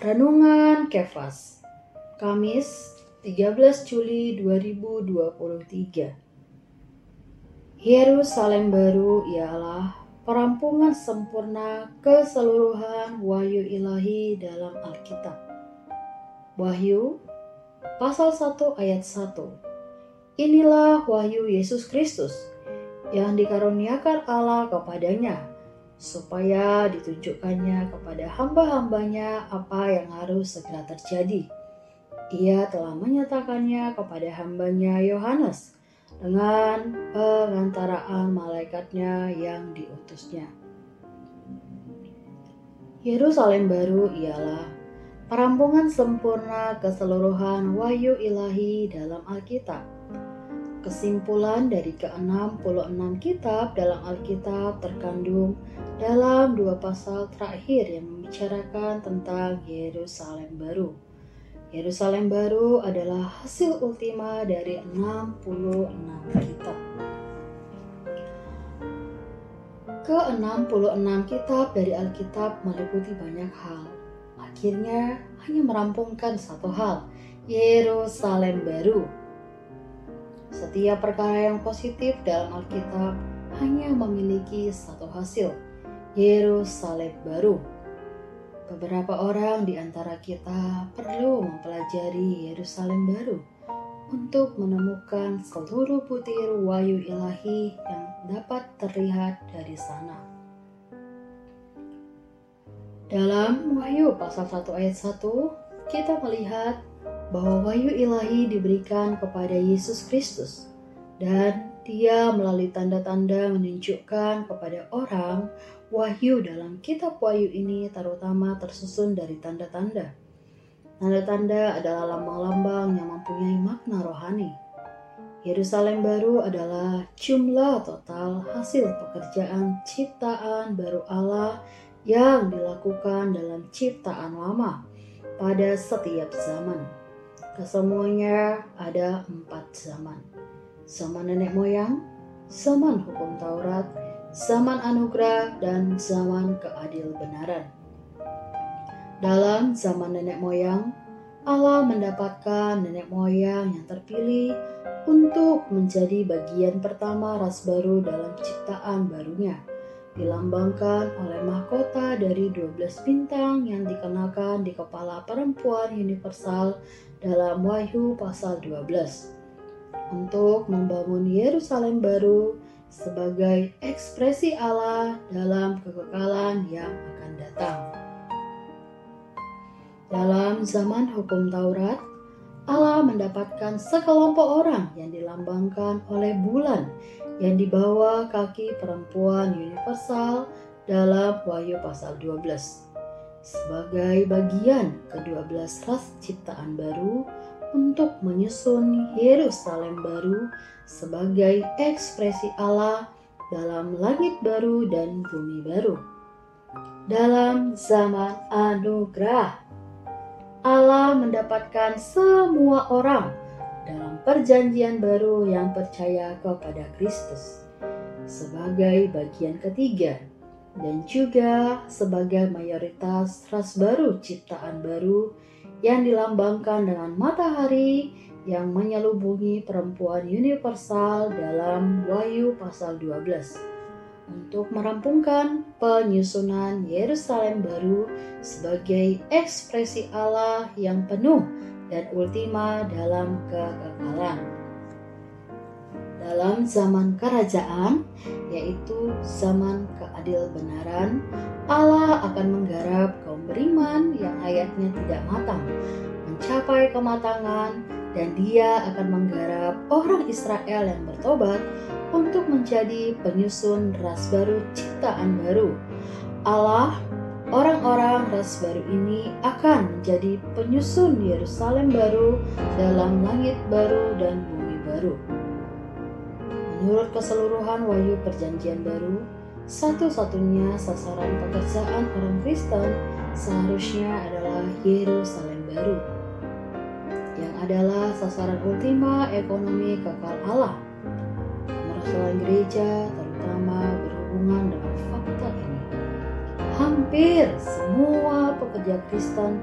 Renungan Kefas Kamis 13 Juli 2023 Yerusalem baru ialah perampungan sempurna keseluruhan wahyu ilahi dalam Alkitab. Wahyu pasal 1 ayat 1 Inilah wahyu Yesus Kristus yang dikaruniakan Allah kepadanya supaya ditunjukkannya kepada hamba-hambanya apa yang harus segera terjadi. Ia telah menyatakannya kepada hambanya Yohanes dengan pengantaraan malaikatnya yang diutusnya. Yerusalem baru ialah perampungan sempurna keseluruhan wahyu ilahi dalam Alkitab Kesimpulan dari ke-66 kitab dalam Alkitab terkandung dalam dua pasal terakhir yang membicarakan tentang Yerusalem baru. Yerusalem baru adalah hasil ultima dari 66 kitab. Ke-66 kitab dari Alkitab meliputi banyak hal. Akhirnya hanya merampungkan satu hal, Yerusalem baru setiap perkara yang positif dalam Alkitab hanya memiliki satu hasil, Yerusalem baru. Beberapa orang di antara kita perlu mempelajari Yerusalem baru untuk menemukan seluruh butir wahyu ilahi yang dapat terlihat dari sana. Dalam Wahyu pasal 1 ayat 1, kita melihat bahwa wahyu ilahi diberikan kepada Yesus Kristus dan dia melalui tanda-tanda menunjukkan kepada orang wahyu dalam kitab wahyu ini terutama tersusun dari tanda-tanda. Tanda-tanda adalah lambang-lambang yang mempunyai makna rohani. Yerusalem baru adalah jumlah total hasil pekerjaan ciptaan baru Allah yang dilakukan dalam ciptaan lama pada setiap zaman. Kesemuanya ada empat zaman. Zaman nenek moyang, zaman hukum Taurat, zaman anugerah, dan zaman keadil benaran. Dalam zaman nenek moyang, Allah mendapatkan nenek moyang yang terpilih untuk menjadi bagian pertama ras baru dalam ciptaan barunya dilambangkan oleh mahkota dari 12 bintang yang dikenakan di kepala perempuan universal dalam Wahyu pasal 12 untuk membangun Yerusalem baru sebagai ekspresi Allah dalam kekekalan yang akan datang. Dalam zaman hukum Taurat, Allah mendapatkan sekelompok orang yang dilambangkan oleh bulan yang dibawa kaki perempuan universal dalam Wahyu pasal 12 sebagai bagian ke-12 ras ciptaan baru untuk menyusun Yerusalem baru sebagai ekspresi Allah dalam langit baru dan bumi baru. Dalam zaman anugerah, Allah mendapatkan semua orang dalam perjanjian baru yang percaya kepada Kristus sebagai bagian ketiga dan juga sebagai mayoritas ras baru ciptaan baru yang dilambangkan dengan matahari yang menyelubungi perempuan universal dalam Wahyu pasal 12 untuk merampungkan penyusunan Yerusalem baru sebagai ekspresi Allah yang penuh dan ultima dalam kekekalan. Dalam zaman kerajaan, yaitu zaman keadil benaran, Allah akan menggarap kaum beriman yang hayatnya tidak matang, mencapai kematangan, dan dia akan menggarap orang Israel yang bertobat untuk menjadi penyusun ras baru ciptaan baru. Allah Orang-orang ras baru ini akan menjadi penyusun Yerusalem baru dalam langit baru dan bumi baru. Menurut keseluruhan wahyu perjanjian baru, satu-satunya sasaran pekerjaan orang Kristen seharusnya adalah Yerusalem baru, yang adalah sasaran ultima ekonomi kekal Allah. Kemerosaan gereja terutama berhubungan dengan fakta ini hampir semua pekerja Kristen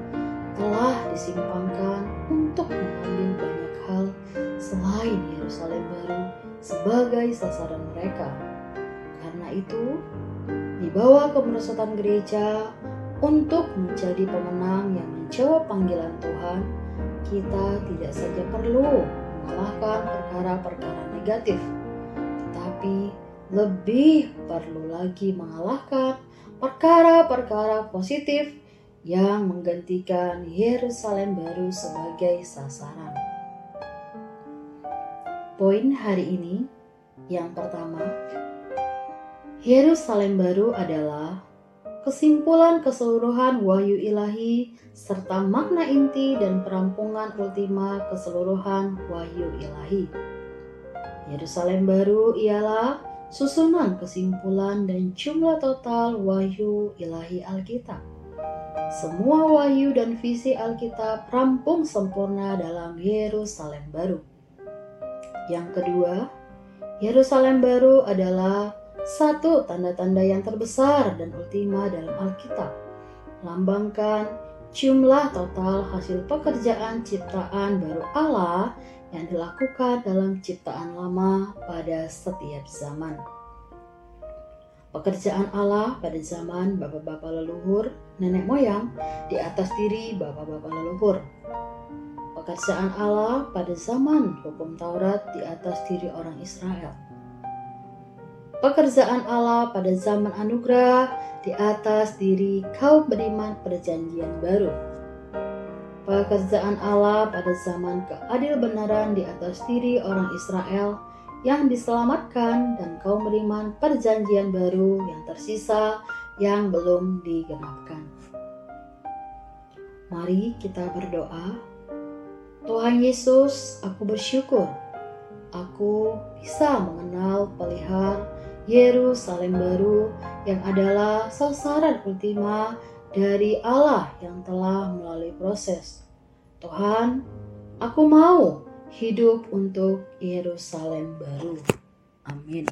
telah disimpangkan untuk mengambil banyak hal selain Yerusalem baru sebagai sasaran mereka. Karena itu, dibawa kemerosotan gereja untuk menjadi pemenang yang menjawab panggilan Tuhan, kita tidak saja perlu mengalahkan perkara-perkara negatif, tetapi lebih perlu lagi mengalahkan perkara-perkara positif yang menggantikan Yerusalem baru sebagai sasaran. Poin hari ini yang pertama, Yerusalem baru adalah kesimpulan keseluruhan wahyu ilahi serta makna inti dan perampungan ultima keseluruhan wahyu ilahi. Yerusalem baru ialah susunan kesimpulan dan jumlah total wahyu ilahi Alkitab. Semua wahyu dan visi Alkitab rampung sempurna dalam Yerusalem baru. Yang kedua, Yerusalem baru adalah satu tanda-tanda yang terbesar dan ultima dalam Alkitab. Lambangkan jumlah total hasil pekerjaan ciptaan baru Allah yang dilakukan dalam ciptaan lama pada setiap zaman. Pekerjaan Allah pada zaman bapak-bapak leluhur, nenek moyang, di atas diri bapak-bapak leluhur. Pekerjaan Allah pada zaman hukum Taurat di atas diri orang Israel. Pekerjaan Allah pada zaman anugerah di atas diri kaum beriman perjanjian baru pekerjaan Allah pada zaman keadil benaran di atas diri orang Israel yang diselamatkan dan kaum beriman perjanjian baru yang tersisa yang belum digenapkan. Mari kita berdoa. Tuhan Yesus, aku bersyukur aku bisa mengenal pelihar Yerusalem baru yang adalah sasaran ultima dari Allah yang telah melalui proses. Tuhan, aku mau hidup untuk Yerusalem baru. Amin.